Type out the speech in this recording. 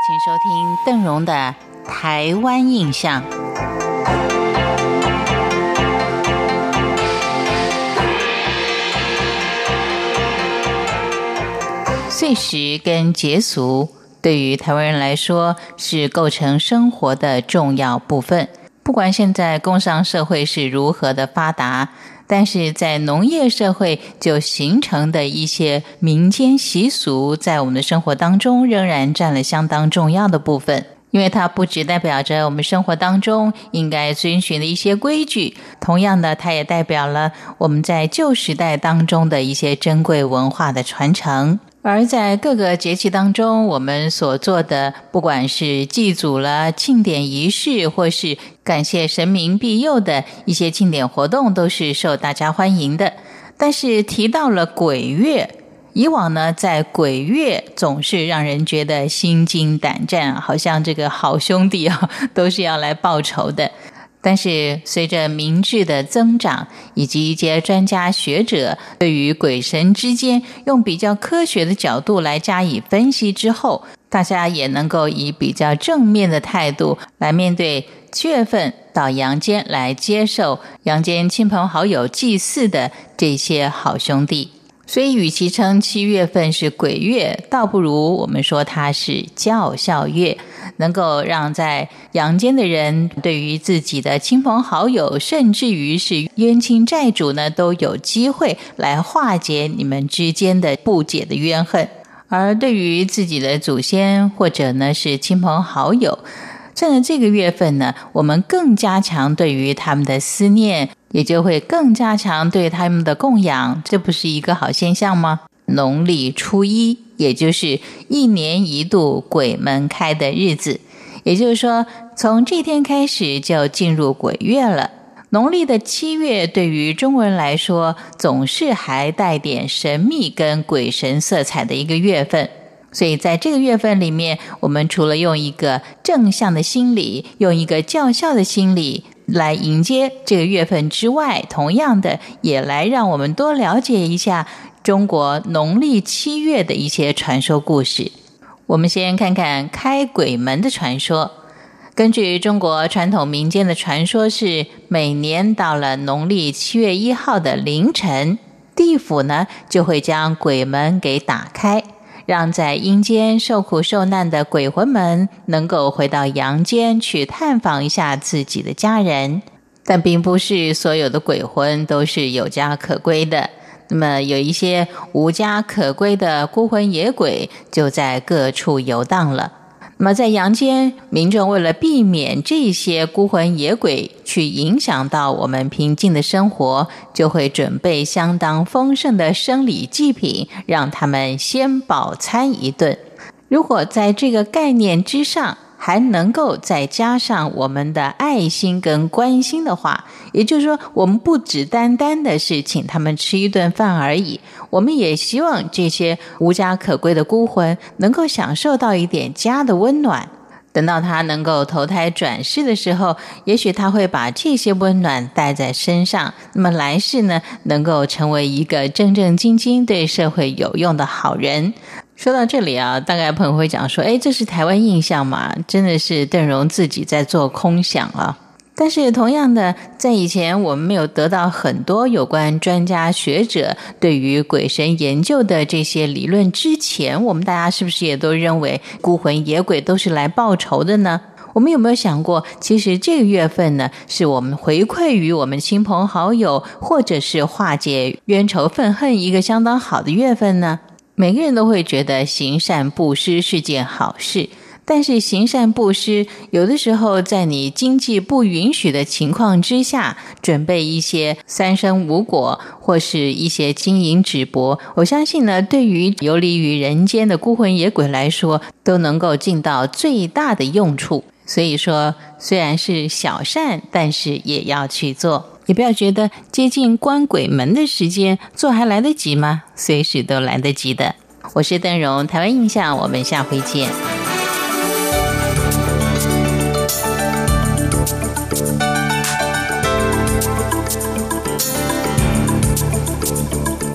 请收听邓荣的《台湾印象》。碎石跟节俗，对于台湾人来说是构成生活的重要部分。不管现在工商社会是如何的发达，但是在农业社会就形成的一些民间习俗，在我们的生活当中仍然占了相当重要的部分。因为它不只代表着我们生活当中应该遵循的一些规矩，同样的，它也代表了我们在旧时代当中的一些珍贵文化的传承。而在各个节气当中，我们所做的，不管是祭祖了、庆典仪式，或是感谢神明庇佑的一些庆典活动，都是受大家欢迎的。但是提到了鬼月，以往呢，在鬼月总是让人觉得心惊胆战，好像这个好兄弟啊，都是要来报仇的。但是，随着明智的增长，以及一些专家学者对于鬼神之间用比较科学的角度来加以分析之后，大家也能够以比较正面的态度来面对七月份到阳间来接受阳间亲朋好友祭祀的这些好兄弟。所以，与其称七月份是鬼月，倒不如我们说它是教孝月，能够让在阳间的人对于自己的亲朋好友，甚至于是冤亲债主呢，都有机会来化解你们之间的不解的怨恨。而对于自己的祖先或者呢是亲朋好友，趁着这个月份呢，我们更加强对于他们的思念。也就会更加强对他们的供养，这不是一个好现象吗？农历初一，也就是一年一度鬼门开的日子，也就是说，从这天开始就进入鬼月了。农历的七月，对于中国人来说，总是还带点神秘跟鬼神色彩的一个月份。所以，在这个月份里面，我们除了用一个正向的心理，用一个教孝的心理。来迎接这个月份之外，同样的也来让我们多了解一下中国农历七月的一些传说故事。我们先看看开鬼门的传说。根据中国传统民间的传说，是每年到了农历七月一号的凌晨，地府呢就会将鬼门给打开。让在阴间受苦受难的鬼魂们能够回到阳间去探访一下自己的家人，但并不是所有的鬼魂都是有家可归的。那么，有一些无家可归的孤魂野鬼就在各处游荡了。那么，在阳间，民众为了避免这些孤魂野鬼去影响到我们平静的生活，就会准备相当丰盛的生理祭品，让他们先饱餐一顿。如果在这个概念之上，还能够再加上我们的爱心跟关心的话，也就是说，我们不只单单的是请他们吃一顿饭而已，我们也希望这些无家可归的孤魂能够享受到一点家的温暖。等到他能够投胎转世的时候，也许他会把这些温暖带在身上，那么来世呢，能够成为一个正正经经对社会有用的好人。说到这里啊，大概朋友会讲说：“哎，这是台湾印象嘛？真的是邓荣自己在做空想啊。”但是同样的，在以前我们没有得到很多有关专家学者对于鬼神研究的这些理论之前，我们大家是不是也都认为孤魂野鬼都是来报仇的呢？我们有没有想过，其实这个月份呢，是我们回馈于我们亲朋好友，或者是化解冤仇愤恨一个相当好的月份呢？每个人都会觉得行善布施是件好事，但是行善布施有的时候在你经济不允许的情况之下，准备一些三生无果或是一些金银纸帛，我相信呢，对于游离于人间的孤魂野鬼来说，都能够尽到最大的用处。所以说，虽然是小善，但是也要去做。也不要觉得接近关鬼门的时间做还来得及吗？随时都来得及的。我是邓荣，台湾印象，我们下回见。